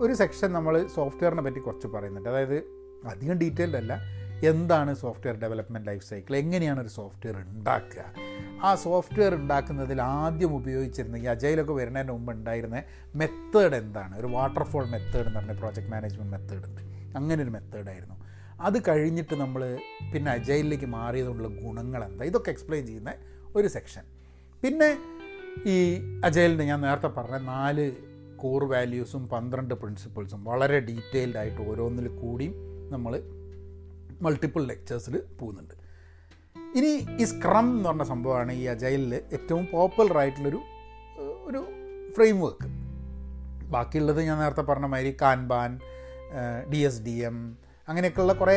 ഒരു സെക്ഷൻ നമ്മൾ സോഫ്റ്റ്വെയറിനെ പറ്റി കുറച്ച് പറയുന്നുണ്ട്. അതായത് അധികം ഡീറ്റെയിൽഡ് അല്ല. എന്താണ് സോഫ്റ്റ്വെയർ ഡെവലപ്മെന്റ് ലൈഫ് സൈക്കിൾ എങ്ങനെയാണ് ഒരു സോഫ്റ്റ്വെയർ ഉണ്ടാക്കുക? ആ സോഫ്റ്റ്വെയർ ഉണ്ടാക്കുന്നതിൽ ആദ്യം ഉപയോഗിച്ചിരുന്ന ഈ അജയിലൊക്കെ വരുന്നതിന് മുമ്പ് ഉണ്ടായിരുന്ന മെത്തേഡ് എന്താണ്? ഒരു വാട്ടർഫോൾ മെത്തേഡ് എന്ന് പറഞ്ഞ പ്രോജക്റ്റ് മാനേജ്മെന്റ് മെത്തേഡ് ഉണ്ട്. അങ്ങനെ ഒരു മെത്തേഡായിരുന്നു അത് കഴിഞ്ഞിട്ട് നമ്മൾ പിന്നെ അജയിലേക്ക് മാറിയതുകൊണ്ടുള്ള ഗുണങ്ങൾ എന്താ? ഇതൊക്കെ എക്സ്പ്ലെയിൻ ചെയ്യുന്ന ഒരു സെക്ഷൻ പിന്നെ ഈ അജയിലിന്റെ ഞാൻ നേരത്തെ പറഞ്ഞ നാല് കോർ വാല്യൂസും പന്ത്രണ്ട് പ്രിൻസിപ്പിൾസും വളരെ ഡീറ്റെയിൽഡ് ആയിട്ട് ഓരോന്നിൽ കൂടിയും നമ്മൾ മൾട്ടിപ്പിൾ ലെക്ചേഴ്സിൽ പോകുന്നുണ്ട്. ഇനി ഈ സ്ക്രം എന്ന് പറഞ്ഞ സംഭവമാണ് ഈ അജൈലിൽ ഏറ്റവും പോപ്പുലറായിട്ടുള്ളൊരു ഒരു ഫ്രെയിം വർക്ക് ബാക്കിയുള്ളത് ഞാൻ നേരത്തെ പറഞ്ഞ മാതിരി kanban D S D M അങ്ങനെയൊക്കെയുള്ള കുറേ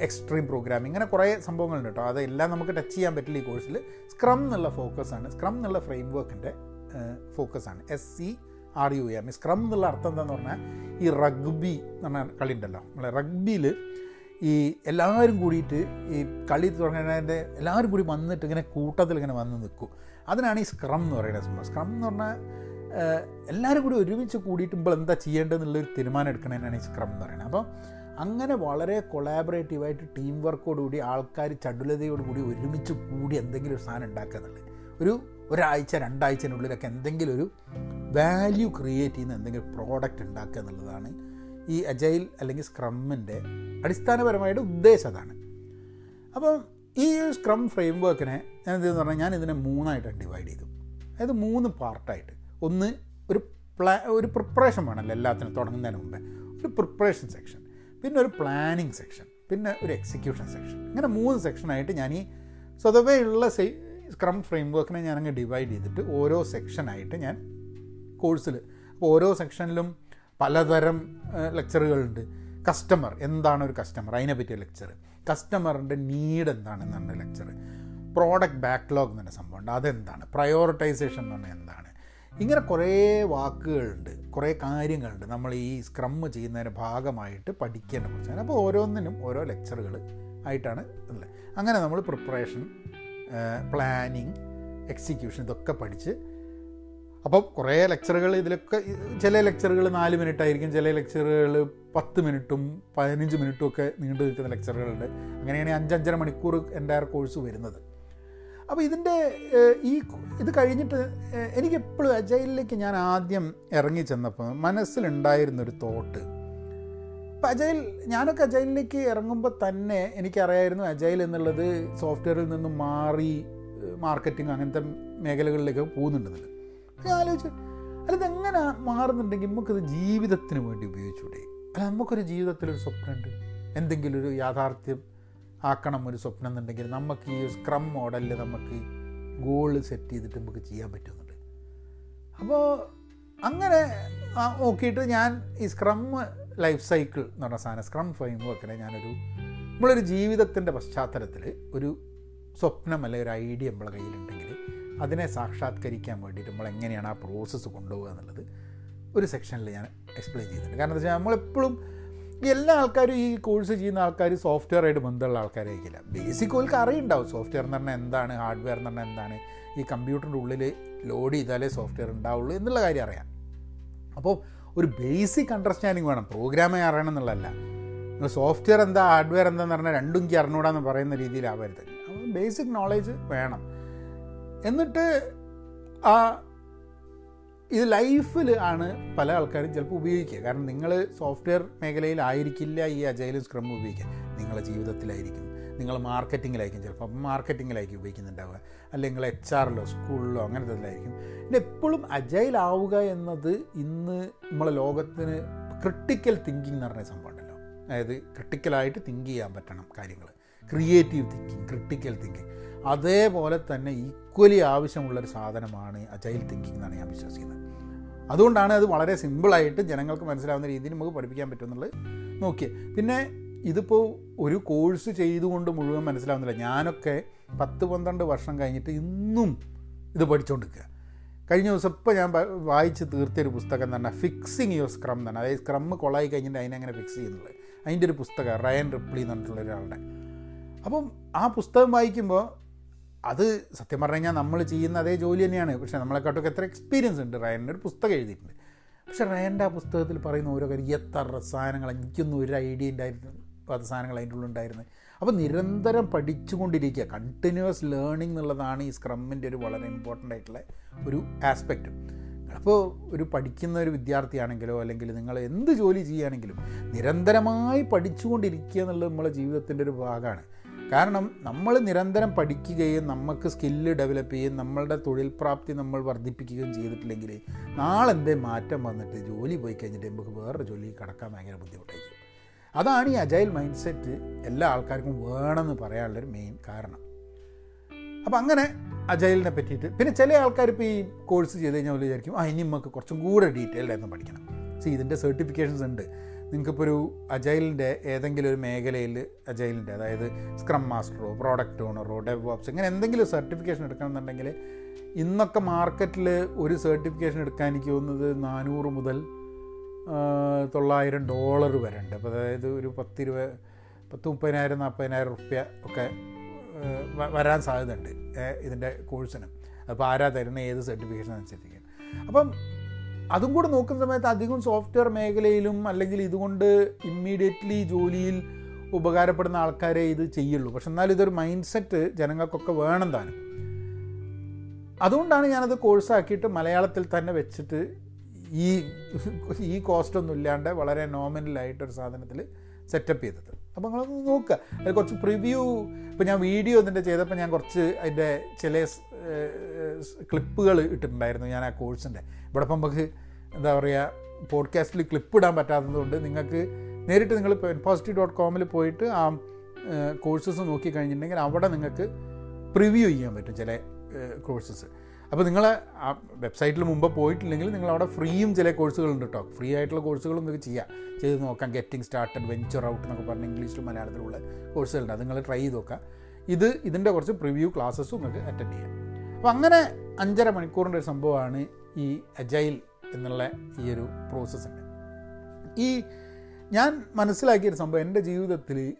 എക്സ്ട്രീം പ്രോഗ്രാമിംഗ് ഇങ്ങനെ കുറേ സംഭവങ്ങളുണ്ട് കേട്ടോ. അതെല്ലാം നമുക്ക് ടച്ച് ചെയ്യാൻ പറ്റില്ല ഈ കോഴ്സിൽ സ്ക്രം എന്നുള്ള ഫോക്കസാണ് സ്ക്രം എന്നുള്ള ഫ്രെയിം വർക്കിന്റെ ഫോക്കസാണ് S C R U M scrum എന്നുള്ള അർത്ഥം എന്താണെന്ന് പറഞ്ഞാൽ ഈ റഗ്ബി എന്ന് പറഞ്ഞ കളി ഉണ്ടല്ലോ നമ്മളെ റഗ്ബിയിൽ ഈ എല്ലാവരും കൂടിയിട്ട് ഈ കളി തുടങ്ങുന്നതിന്റെ എല്ലാവരും കൂടി വന്നിട്ട് ഇങ്ങനെ കൂട്ടത്തിൽ ഇങ്ങനെ വന്ന് നിൽക്കും. അതിനാണ് ഈ സ്ക്രം എന്ന് പറയുന്നത് സംഭവം. സ്ക്രം എന്ന് പറഞ്ഞാൽ എല്ലാവരും കൂടി ഒരുമിച്ച് കൂടിയിട്ട് ഇപ്പോൾ എന്താ ചെയ്യേണ്ടതെന്നുള്ളൊരു തീരുമാനം എടുക്കണതിനാണ് ഈ സ്ക്രം എന്ന് പറയുന്നത്. അപ്പം അങ്ങനെ വളരെ കൊളാബറേറ്റീവായിട്ട് ടീം വർക്കോടുകൂടി ആൾക്കാർ ചടുലതയോടുകൂടി ഒരുമിച്ച് കൂടി എന്തെങ്കിലും ഒരു സാധനം ഉണ്ടാക്കുക ഒരു ഒരാഴ്ച രണ്ടാഴ്ചനുള്ളിലൊക്കെ എന്തെങ്കിലും ഒരു വാല്യൂ ക്രിയേറ്റ് ചെയ്യുന്ന എന്തെങ്കിലും പ്രോഡക്റ്റ് ഉണ്ടാക്കുക എന്നുള്ളതാണ് ഈ അജൈൽ അല്ലെങ്കിൽ സ്ക്രമ്മിന്റെ അടിസ്ഥാനപരമായിട്ട് ഉദ്ദേശം അതാണ്. അപ്പം ഈ സ്ക്രം ഫ്രെയിം വർക്കിനെ ഞാൻ എന്തെന്ന് പറഞ്ഞാൽ ഞാൻ ഇതിനെ മൂന്നായിട്ടാണ് ഡിവൈഡ് ചെയ്തു. അതായത് മൂന്ന് പാർട്ടായിട്ട്. ഒന്ന് ഒരു പ്ലാ ഒരു പ്രിപ്പറേഷൻ വേണമല്ലോ എല്ലാത്തിനും തുടങ്ങുന്നതിന് മുമ്പേ. ഒരു പ്രിപ്പറേഷൻ സെക്ഷൻ പിന്നെ ഒരു പ്ലാനിങ് സെക്ഷൻ പിന്നെ ഒരു എക്സിക്യൂഷൻ സെക്ഷൻ ഇങ്ങനെ മൂന്ന് സെക്ഷനായിട്ട് ഞാൻ ഈ സ്വതവേ ഉള്ള സ്ക്രം ഫ്രെയിം വർക്കിനെ ഞാനങ്ങ് ഡിവൈഡ് ചെയ്തിട്ട് ഓരോ സെക്ഷനായിട്ട് ഞാൻ കോഴ്സിൽ അപ്പോൾ ഓരോ സെക്ഷനിലും പലതരം ലെക്ചറുകളുണ്ട് കസ്റ്റമർ എന്താണ് ഒരു കസ്റ്റമർ അതിനെ പറ്റിയ ലെക്ചർ കസ്റ്റമറിന്റെ നീഡ് എന്താണെന്നാണ് ലെക്ചർ പ്രോഡക്റ്റ് ബാക്ക്ലോഗ് എന്ന് പറഞ്ഞ സംഭവമുണ്ട് അതെന്താണ്? പ്രയോറിറ്റൈസേഷൻ എന്ന് പറഞ്ഞാൽ എന്താണ്? ഇങ്ങനെ കുറേ വാക്കുകളുണ്ട് കുറേ കാര്യങ്ങളുണ്ട്. നമ്മൾ ഈ സ്ക്രം ചെയ്യുന്നതിന്റെ ഭാഗമായിട്ട് പഠിക്കേണ്ട കുറച്ച് അപ്പോൾ ഓരോന്നിനും ഓരോ ലെക്ചറുകൾ ആയിട്ടാണ് ഉള്ളത്. അങ്ങനെ നമ്മൾ പ്രിപ്പറേഷൻ പ്ലാനിങ് എക്സിക്യൂഷൻ ഇതൊക്കെ പഠിച്ച് അപ്പം കുറേ ലെക്ചറുകൾ ഇതിലൊക്കെ ചില ലെക്ചറുകൾ നാല് മിനിറ്റ് ആയിരിക്കും ചില ലെക്ചറുകൾ പത്ത് മിനിറ്റും പതിനഞ്ച് മിനിറ്റും ഒക്കെ നീണ്ടു നിൽക്കുന്ന ലെക്ചറുകളുണ്ട് അങ്ങനെയാണ് അഞ്ചഞ്ചര മണിക്കൂർ എന്റെ കോഴ്സ് വരുന്നത്. അപ്പോൾ ഇതിന്റെ ഈ ഇത് കഴിഞ്ഞിട്ട് എനിക്ക് എപ്പോഴും അജൈലിലേക്ക് ഞാൻ ആദ്യം ഇറങ്ങി ചെന്നപ്പോൾ മനസ്സിലുണ്ടായിരുന്നൊരു തോട്ട് ഇപ്പം അജൈൽ ഞാനൊക്കെ അജൈലിലേക്ക് ഇറങ്ങുമ്പോൾ തന്നെ എനിക്കറിയായിരുന്നു അജൈൽ എന്നുള്ളത് സോഫ്റ്റ്വെയറിൽ നിന്നും മാറി മാർക്കറ്റിംഗ് അങ്ങനത്തെ മേഖലകളിലേക്ക് പോകുന്നുണ്ടെന്നുള്ളത്. ഞാൻ ആലോചിച്ചു. അല്ല ഇതെങ്ങനെ മാറുന്നുണ്ടെങ്കിൽ നമുക്കിത് ജീവിതത്തിന് വേണ്ടി ഉപയോഗിച്ചൂടെ? അല്ല നമുക്കൊരു ജീവിതത്തിലൊരു സ്വപ്നമുണ്ട്. എന്തെങ്കിലും ഒരു യാഥാർത്ഥ്യം ആക്കണം ഒരു സ്വപ്നം എന്നുണ്ടെങ്കിൽ നമുക്ക് ഈ സ്ക്രം മോഡലിൽ നമുക്ക് ഗോൾ സെറ്റ് ചെയ്തിട്ട് നമുക്ക് ചെയ്യാൻ പറ്റുന്നുണ്ട്. അപ്പോൾ അങ്ങനെ നോക്കിയിട്ട് ഞാൻ ഈ സ്ക്രം ലൈഫ് സൈക്കിൾ എന്ന് പറഞ്ഞ സാധനം സ്ക്രം ഫ്രെയിം വർക്കിനെ ഞാനൊരു നമ്മളൊരു ജീവിതത്തിന്റെ പശ്ചാത്തലത്തിൽ ഒരു സ്വപ്നം അല്ലെങ്കിൽ ഒരു ഐഡിയ നമ്മളെ കയ്യിലുണ്ടെങ്കിൽ അതിനെ സാക്ഷാത്കരിക്കാൻ വേണ്ടിയിട്ട് നമ്മൾ എങ്ങനെയാണ് ആ പ്രോസസ്സ് കൊണ്ടുപോകുക എന്നുള്ളത് ഒരു സെക്ഷനിൽ ഞാൻ എക്സ്പ്ലെയിൻ ചെയ്യുന്നുണ്ട്. കാരണം എന്താ വെച്ചാൽ നമ്മളെപ്പോഴും എല്ലാ ആൾക്കാരും ഈ കോഴ്സ് ചെയ്യുന്ന ആൾക്കാർ സോഫ്റ്റ്വെയർ ആയിട്ട് ബന്ധമുള്ള ആൾക്കാരായിരിക്കില്ല. ബേസിക് ഓൽക്ക് അറിയുണ്ടാവും സോഫ്റ്റ്വെയർ എന്ന് പറഞ്ഞാൽ എന്താണ് ഹാർഡ്വെയർ എന്ന് പറഞ്ഞാൽ എന്താണ് ഈ കമ്പ്യൂട്ടറിന്റെ ഉള്ളിൽ ലോഡ് ചെയ്താലേ സോഫ്റ്റ്വെയർ ഉണ്ടാവുള്ളൂ എന്നുള്ള കാര്യം അറിയാം. അപ്പോൾ ഒരു ബേസിക് അണ്ടർസ്റ്റാൻഡിങ് വേണം പ്രോഗ്രാമേ അറിയണം എന്നുള്ളതല്ല. നിങ്ങൾ സോഫ്റ്റ്വെയർ എന്താ ഹാർഡ്വെയർ എന്താന്ന് പറഞ്ഞാൽ രണ്ടും എനിക്ക് അറിഞ്ഞൂടാന്ന് പറയുന്ന രീതിയിലാവരുത്. ബേസിക് നോളേജ് വേണം. എന്നിട്ട് ആ ഇത് ലൈഫിൽ ആണ് പല ആൾക്കാരും ചിലപ്പോൾ ഉപയോഗിക്കുക. കാരണം നിങ്ങൾ സോഫ്റ്റ്വെയർ മേഖലയിലായിരിക്കില്ല ഈ അജൈലും സ്ക്രം ഉപയോഗിക്കുക. നിങ്ങളുടെ ജീവിതത്തിലായിരിക്കും. നിങ്ങൾ മാർക്കറ്റിങ്ങിലായിരിക്കും ചിലപ്പോൾ. മാർക്കറ്റിങ്ങിലായിരിക്കും ഉപയോഗിക്കുന്നുണ്ടാവുക. അല്ലെങ്കിൽ നിങ്ങൾ എച്ച് ആറിലോ സ്കൂളിലോ അങ്ങനത്തെ ഇതിലായിരിക്കും. പിന്നെ എപ്പോഴും അജൈലാവുക എന്നത് ഇന്ന് നമ്മളെ ലോകത്തിന് ക്രിട്ടിക്കൽ തിങ്കിങ് എന്ന് പറഞ്ഞ സംഭവം ഉണ്ടല്ലോ. അതായത് ക്രിട്ടിക്കലായിട്ട് തിങ്ക് ചെയ്യാൻ പറ്റണം കാര്യങ്ങൾ ക്രിയേറ്റീവ് തിങ്കിങ് ക്രിട്ടിക്കൽ തിങ്കിങ് അതേപോലെ തന്നെ ഈക്വലി ആവശ്യമുള്ളൊരു സാധനമാണ് അജൈൽ തിങ്കിങ് എന്നാണ് ഞാൻ വിശ്വസിക്കുന്നത്. അതുകൊണ്ടാണ് അത് വളരെ സിമ്പിളായിട്ട് ജനങ്ങൾക്ക് മനസ്സിലാവുന്ന രീതിയിൽ നമുക്ക് പഠിപ്പിക്കാൻ പറ്റുമെന്നുള്ളത് നോക്കിയത് പിന്നെ ഇതിപ്പോൾ ഒരു കോഴ്സ് ചെയ്തുകൊണ്ട് മുഴുവൻ മനസ്സിലാവുന്നില്ല. ഞാനൊക്കെ പത്ത് പന്ത്രണ്ട് വർഷം കഴിഞ്ഞിട്ട് ഇന്നും ഇത് പഠിച്ചുകൊണ്ടിരിക്കുക കഴിഞ്ഞ ദിവസം ഇപ്പോൾ ഞാൻ വായിച്ച് തീർത്തിയൊരു പുസ്തകം എന്ന് പറഞ്ഞാൽ ഫിക്സിങ് യുവർ സ്ക്രം എന്നാണ്. അതായത് സ്ക്രം കൊളായി കഴിഞ്ഞിട്ട് അതിനെങ്ങനെ ഫിക്സ് ചെയ്യുന്നുള്ളത് അതിന്റെ ഒരു പുസ്തകം റയൻ റിപ്ലി എന്ന് പറഞ്ഞിട്ടുള്ള ഒരാളുടെ. അപ്പം ആ പുസ്തകം വായിക്കുമ്പോൾ അത് സത്യം പറഞ്ഞു കഴിഞ്ഞാൽ നമ്മൾ ചെയ്യുന്ന അതേ ജോലി തന്നെയാണ്. പക്ഷേ നമ്മളെക്കാട്ടൊക്കെ എത്ര എക്സ്പീരിയൻസ് ഉണ്ട്. റയന്റെ ഒരു പുസ്തകം എഴുതിയിട്ടുണ്ട്. പക്ഷേ റയന്റെ ആ പുസ്തകത്തിൽ പറയുന്ന ഓരോ കാര്യം എത്ര സാധനങ്ങൾ എനിക്കൊന്നും ഒരു ഐഡിയ ഉണ്ടായിരുന്നു അത് സാധനങ്ങൾ അതിന്റെ ഉള്ളിൽ ഉണ്ടായിരുന്നത് അപ്പോൾ നിരന്തരം പഠിച്ചുകൊണ്ടിരിക്കുക. കണ്ടിന്യൂസ് ലേണിംഗ് എന്നുള്ളതാണ് ഈ സ്ക്രമ്മിന്റെ ഒരു വളരെ ഇമ്പോർട്ടന്റ് ആയിട്ടുള്ള ഒരു ആസ്പെക്റ്റ് അപ്പോൾ ഒരു പഠിക്കുന്ന ഒരു വിദ്യാർത്ഥിയാണെങ്കിലോ അല്ലെങ്കിൽ നിങ്ങൾ എന്ത് ജോലി ചെയ്യുകയാണെങ്കിലും നിരന്തരമായി പഠിച്ചുകൊണ്ടിരിക്കുക എന്നുള്ളത് നമ്മളെ ജീവിതത്തിന്റെ ഒരു ഭാഗമാണ്. കാരണം നമ്മൾ നിരന്തരം പഠിക്കുകയും നമുക്ക് സ്കില്ല് ഡെവലപ്പ് ചെയ്യുകയും നമ്മളുടെ തൊഴിൽ പ്രാപ്തി നമ്മൾ വർദ്ധിപ്പിക്കുകയും ചെയ്തിട്ടില്ലെങ്കിൽ നാളെ എന്തേ മാറ്റം വന്നിട്ട് ജോലി പോയി കഴിഞ്ഞിട്ട് നമുക്ക് വേറൊരു ജോലി കടക്കാൻ ഭയങ്കര ബുദ്ധിമുട്ടായിരിക്കും. അതാണ് ഈ അജൈൽ മൈൻഡ് സെറ്റ് എല്ലാ ആൾക്കാർക്കും വേണമെന്ന് പറയാനുള്ളൊരു മെയിൻ കാരണം. അപ്പം അങ്ങനെ അജൈലിനെ പറ്റിയിട്ട് പിന്നെ ചില ആൾക്കാർ ഇപ്പോൾ ഈ കോഴ്സ് ചെയ്ത് കഴിഞ്ഞാൽ വിചാരിക്കും ആ ഇനി നമുക്ക് കുറച്ചും കൂടെ ഡീറ്റെയിൽഡ് ആയിരുന്നു പഠിക്കണം. സി ഇതിന്റെ സർട്ടിഫിക്കേഷൻസ് ഉണ്ട്. നിങ്ങൾക്കിപ്പോൾ ഒരു അജൈലിന്റെ ഏതെങ്കിലും ഒരു മേഖലയിൽ അജൈലിന്റെ അതായത് സ്ക്രം മാസ്റ്ററോ പ്രോഡക്റ്റ് ഓണറോ ഡെവ് ഓപ്സ് ഇങ്ങനെ എന്തെങ്കിലും സർട്ടിഫിക്കേഷൻ എടുക്കണമെന്നുണ്ടെങ്കിൽ ഇന്നൊക്കെ മാർക്കറ്റിൽ ഒരു സർട്ടിഫിക്കേഷൻ എടുക്കാൻ എനിക്ക് തോന്നുന്നത് നാനൂറ് മുതൽ തൊള്ളായിരം ഡോളർ വരെ ഉണ്ട്. അപ്പോൾ അതായത് ഒരു പത്തിരുപ പത്ത് മുപ്പതിനായിരം നാൽപ്പതിനായിരം റുപ്യ ഒക്കെ വരാൻ സാധ്യതയുണ്ട് ഇതിന്റെ കോഴ്സിന് അപ്പോൾ ആരാ തരുന്ന ഏത് സർട്ടിഫിക്കേഷൻ അനുസരിച്ചിരിക്കും. അപ്പം അതും കൂടെ നോക്കുന്ന സമയത്ത് അധികം സോഫ്റ്റ്വെയർ മേഖലയിലും അല്ലെങ്കിൽ ഇതുകൊണ്ട് ഇമ്മീഡിയറ്റ്ലി ജോലിയിൽ ഉപകാരപ്പെടുന്ന ആൾക്കാരെ ഇത് ചെയ്യുള്ളൂ. പക്ഷെ എന്നാലും ഇതൊരു മൈൻഡ് സെറ്റ് ജനങ്ങൾക്കൊക്കെ വേണം താനും. അതുകൊണ്ടാണ് ഞാനത് കോഴ്സാക്കിയിട്ട് മലയാളത്തിൽ തന്നെ വെച്ചിട്ട് ഈ ഈ കോസ്റ്റൊന്നും ഇല്ലാണ്ട് വളരെ നോമിനലായിട്ടൊരു സാധനത്തിൽ സെറ്റപ്പ് ചെയ്തത്. അപ്പോൾ നിങ്ങളൊന്ന് നോക്കുക. അതിൽ കുറച്ച് പ്രിവ്യൂ ഇപ്പോൾ ഞാൻ വീഡിയോ ഇതിന്റെ ചെയ്തപ്പോൾ ഞാൻ കുറച്ച് അതിന്റെ ചില ക്ലിപ്പുകൾ ഇട്ടിട്ടുണ്ടായിരുന്നു ഞാൻ ആ കോഴ്സിന്റെ. ഇവിടെ ഇപ്പം നമുക്ക് എന്താ പറയുക പോഡ്കാസ്റ്റിൽ ക്ലിപ്പ് ഇടാൻ പറ്റാത്തതുകൊണ്ട് നിങ്ങൾക്ക് നേരിട്ട് നിങ്ങൾ പോസിറ്റീവ് ഡോട്ട് കോമിൽ പോയിട്ട് ആ കോഴ്സസ് നോക്കി കഴിഞ്ഞിട്ടുണ്ടെങ്കിൽ അവിടെ നിങ്ങൾക്ക് പ്രിവ്യൂ ചെയ്യാൻ പറ്റും ചില കോഴ്സസ് അപ്പോൾ നിങ്ങൾ ആ വെബ്സൈറ്റിൽ മുമ്പ് പോയിട്ടില്ലെങ്കിൽ നിങ്ങൾ അവിടെ ഫ്രീയും ചില കോഴ്സുകളുണ്ട് കേട്ടോ ഫ്രീ ആയിട്ടുള്ള കോഴ്സുകളും നിങ്ങൾക്ക് ചെയ്യാം. ചെയ്ത് നോക്കാം. ഗെറ്റിംഗ് സ്റ്റാർട്ടഡ് വെഞ്ചർ ഔട്ട് എന്നൊക്കെ പറഞ്ഞ ഇംഗ്ലീഷിലും മലയാളത്തിലുള്ള കോഴ്സുകളുണ്ട് അത് നിങ്ങൾ ട്രൈ ചെയ്ത് നോക്കാം. ഇത് ഇതിന്റെ കുറച്ച് പ്രിവ്യൂ ക്ലാസ്സസും നിങ്ങൾക്ക് അറ്റൻഡ് ചെയ്യാം. അപ്പോൾ അങ്ങനെ അഞ്ചര മണിക്കൂറിന്റെ ഒരു സംഭവമാണ് ഈ അജൈൽ എന്നുള്ള ഈ ഒരു പ്രോസസ്സുണ്ട് ഈ ഞാൻ മനസ്സിലാക്കിയൊരു സംഭവം എന്റെ ജീവിതത്തിൽ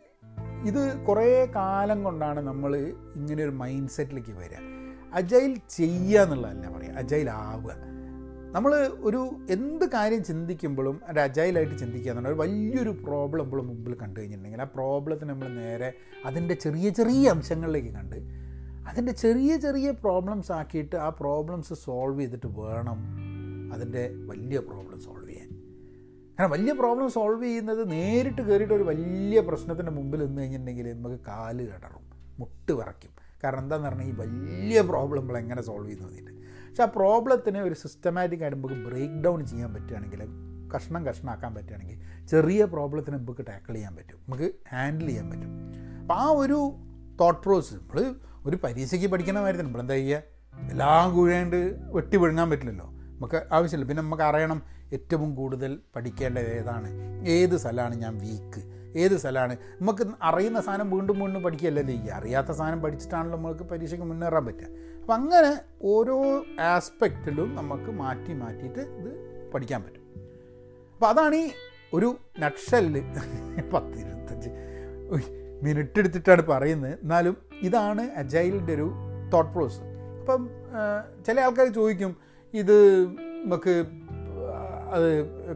ഇത് കുറേ കാലം കൊണ്ടാണ് നമ്മൾ ഇങ്ങനെ ഒരു മൈൻഡ് സെറ്റിലേക്ക് വരിക. അജൈൽ ചെയ്യുക എന്നുള്ളതല്ല പറയുക അജൈൽ ആവുക. നമ്മൾ ഒരു എന്ത് കാര്യം ചിന്തിക്കുമ്പോഴും അത് അജൈലായിട്ട് ചിന്തിക്കുക ഒരു വലിയൊരു പ്രോബ്ലം ഇപ്പോൾ മുമ്പിൽ കണ്ടു കഴിഞ്ഞിട്ടുണ്ടെങ്കിൽ ആ പ്രോബ്ലത്തിന് നമ്മൾ നേരെ അതിന്റെ ചെറിയ ചെറിയ അംശങ്ങളിലേക്ക് കണ്ട് അതിന്റെ ചെറിയ ചെറിയ പ്രോബ്ലംസ് ആക്കിയിട്ട് ആ പ്രോബ്ലംസ് സോൾവ് ചെയ്തിട്ട് വേണം അതിന്റെ വലിയ പ്രോബ്ലം സോൾവ് ചെയ്യാൻ. കാരണം വലിയ പ്രോബ്ലം സോൾവ് ചെയ്യുന്നത് നേരിട്ട് കയറിയിട്ട് ഒരു വലിയ പ്രശ്നത്തിന്റെ മുമ്പിൽ നിന്ന് കഴിഞ്ഞിട്ടുണ്ടെങ്കിൽ നമുക്ക് കാൽ കടറും മുട്ട് വിറയ്ക്കും. കാരണം എന്താണെന്ന് പറഞ്ഞാൽ ഈ വലിയ പ്രോബ്ലം നമ്മൾ എങ്ങനെ സോൾവ് ചെയ്യുന്നു നോക്കിയിട്ട് പക്ഷേ ആ പ്രോബ്ലത്തിനെ ഒരു സിസ്റ്റമാറ്റിക് ആയിട്ട് നമുക്ക് ബ്രേക്ക് ഡൗൺ ചെയ്യാൻ പറ്റുകയാണെങ്കിൽ കഷ്ണം കഷ്ണമാക്കാൻ പറ്റുകയാണെങ്കിൽ ചെറിയ പ്രോബ്ലത്തിന് നമുക്ക് ടാക്കിൾ ചെയ്യാൻ പറ്റും നമുക്ക് ഹാൻഡിൽ ചെയ്യാൻ പറ്റും. അപ്പോൾ ആ ഒരു തോട്ട് പ്രോസസ് നമ്മൾ ഒരു പരീക്ഷയ്ക്ക് പഠിക്കണ കാര്യത്തിന് നമ്മളെന്താ ചെയ്യുക എല്ലാം കൂഴേണ്ട് വെട്ടി വിഴുങ്ങാൻ പറ്റില്ലല്ലോ. നമുക്ക് ആവശ്യമില്ല. പിന്നെ നമുക്ക് അറിയണം ഏറ്റവും കൂടുതൽ പഠിക്കേണ്ടത് ഏതാണ്? ഏത് സ്ഥലമാണ് ഞാൻ വീക്ക് ഏത് സ്ഥലമാണ്? നമുക്ക് അറിയുന്ന സാധനം വീണ്ടും വീണ്ടും പഠിക്കുകയല്ലേ ചെയ്യുക. അറിയാത്ത സാധനം പഠിച്ചിട്ടാണല്ലോ നമുക്ക് പരീക്ഷയ്ക്ക് മുന്നേറാൻ പറ്റുക. അപ്പം അങ്ങനെ ഓരോ ആസ്പെക്റ്റിലും നമുക്ക് മാറ്റി മാറ്റിയിട്ട് ഇത് പഠിക്കാൻ പറ്റും. അപ്പോൾ അതാണ് ഈ ഒരു നക്ഷൽ പത്ത് ഇരുപത്തഞ്ച് മിനിറ്റ് എടുത്തിട്ടാണ് പറയുന്നത്. എന്നാലും ഇതാണ് അജൈലിന്റെ ഒരു തോട്ട് പ്രോസസ് അപ്പം ചില ആൾക്കാർ ചോദിക്കും ഇത് നമുക്ക് അത്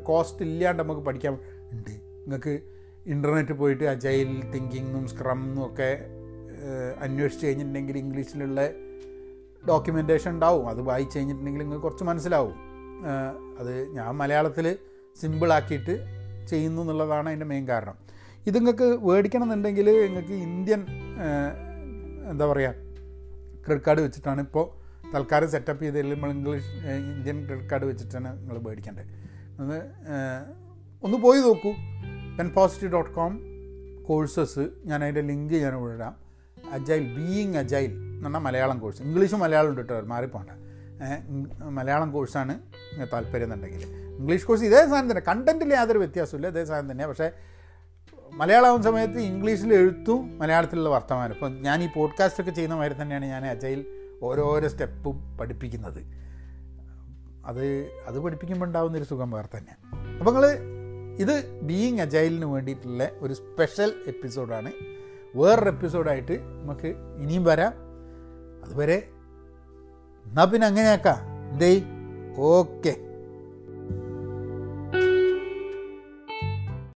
കോസ്റ്റ് ഇല്ലാണ്ട് നമുക്ക് പഠിക്കാൻ ഉണ്ട്. നിങ്ങൾക്ക് ഇന്റർനെറ്റ് പോയിട്ട് അജൈൽ തിങ്കിങ്ങും സ്ക്രമ്മും ഒക്കെ അന്വേഷിച്ച് കഴിഞ്ഞിട്ടുണ്ടെങ്കിൽ ഇംഗ്ലീഷിലുള്ള ഡോക്യുമെന്റേഷൻ ഉണ്ടാവും. അത് വായിച്ച് കഴിഞ്ഞിട്ടുണ്ടെങ്കിൽ നിങ്ങൾക്ക് കുറച്ച് മനസ്സിലാവും. അത് ഞാൻ മലയാളത്തിൽ സിമ്പിളാക്കിയിട്ട് ചെയ്യുന്നു എന്നുള്ളതാണ് അതിന്റെ മെയിൻ കാരണം. ഇത് നിങ്ങൾക്ക് മേടിക്കണം എന്നുണ്ടെങ്കിൽ നിങ്ങൾക്ക് ഇന്ത്യൻ എന്താ പറയുക ക്രെഡിറ്റ് കാർഡ് വെച്ചിട്ടാണ് ഇപ്പോൾ തൽക്കാലം സെറ്റപ്പ് ചെയ്ത് നമ്മൾ ഇംഗ്ലീഷ് ഇന്ത്യൻ ക്രെഡിറ്റ് കാർഡ് വെച്ചിട്ടാണ് നിങ്ങൾ മേടിക്കേണ്ടത് ഒന്ന് ഒന്ന് പോയി നോക്കൂ. Pen positive dot com courses ഞാൻ അതിന്റെ ലിങ്ക് ഞാൻ വിടാം അജൈൽ ബീയിങ് അജൈൽ എന്ന് പറഞ്ഞാൽ മലയാളം കോഴ്സ് ഇംഗ്ലീഷും മലയാളം ഉണ്ട് കേട്ടോ മാറിപ്പോണ്ട. മലയാളം കോഴ്സാണ് താല്പര്യം എന്നുണ്ടെങ്കിൽ. ഇംഗ്ലീഷ് കോഴ്സ് ഇതേ സാധനം തന്നെ കണ്ടന്റിൽ യാതൊരു വ്യത്യാസമില്ല ഇതേ സാധനം തന്നെയാണ് പക്ഷേ മലയാളമാവുന്ന സമയത്ത് ഇംഗ്ലീഷിൽ എഴുത്തും മലയാളത്തിലുള്ള വർത്തമാനം. ഇപ്പം ഞാൻ ഈ പോഡ്കാസ്റ്റൊക്കെ ചെയ്യുന്ന മാതിരി തന്നെയാണ് ഞാൻ അജയിൽ ഓരോരോ സ്റ്റെപ്പും പഠിപ്പിക്കുന്നത്. അത് അത് പഠിപ്പിക്കുമ്പോൾ ഉണ്ടാകുന്നൊരു സുഖം വേറെ തന്നെ അപ്പോൾ നിങ്ങൾ ഇത് ബീയിങ് അജൈലിന് വേണ്ടിയിട്ടുള്ള ഒരു സ്പെഷ്യൽ എപ്പിസോഡാണ് വേറൊരു എപ്പിസോഡായിട്ട് നമുക്ക് ഇനിയും വരാം. അതുവരെ എന്നാൽ പിന്നെ അങ്ങനെയാക്കാം. എന്തേ ഓക്കെ.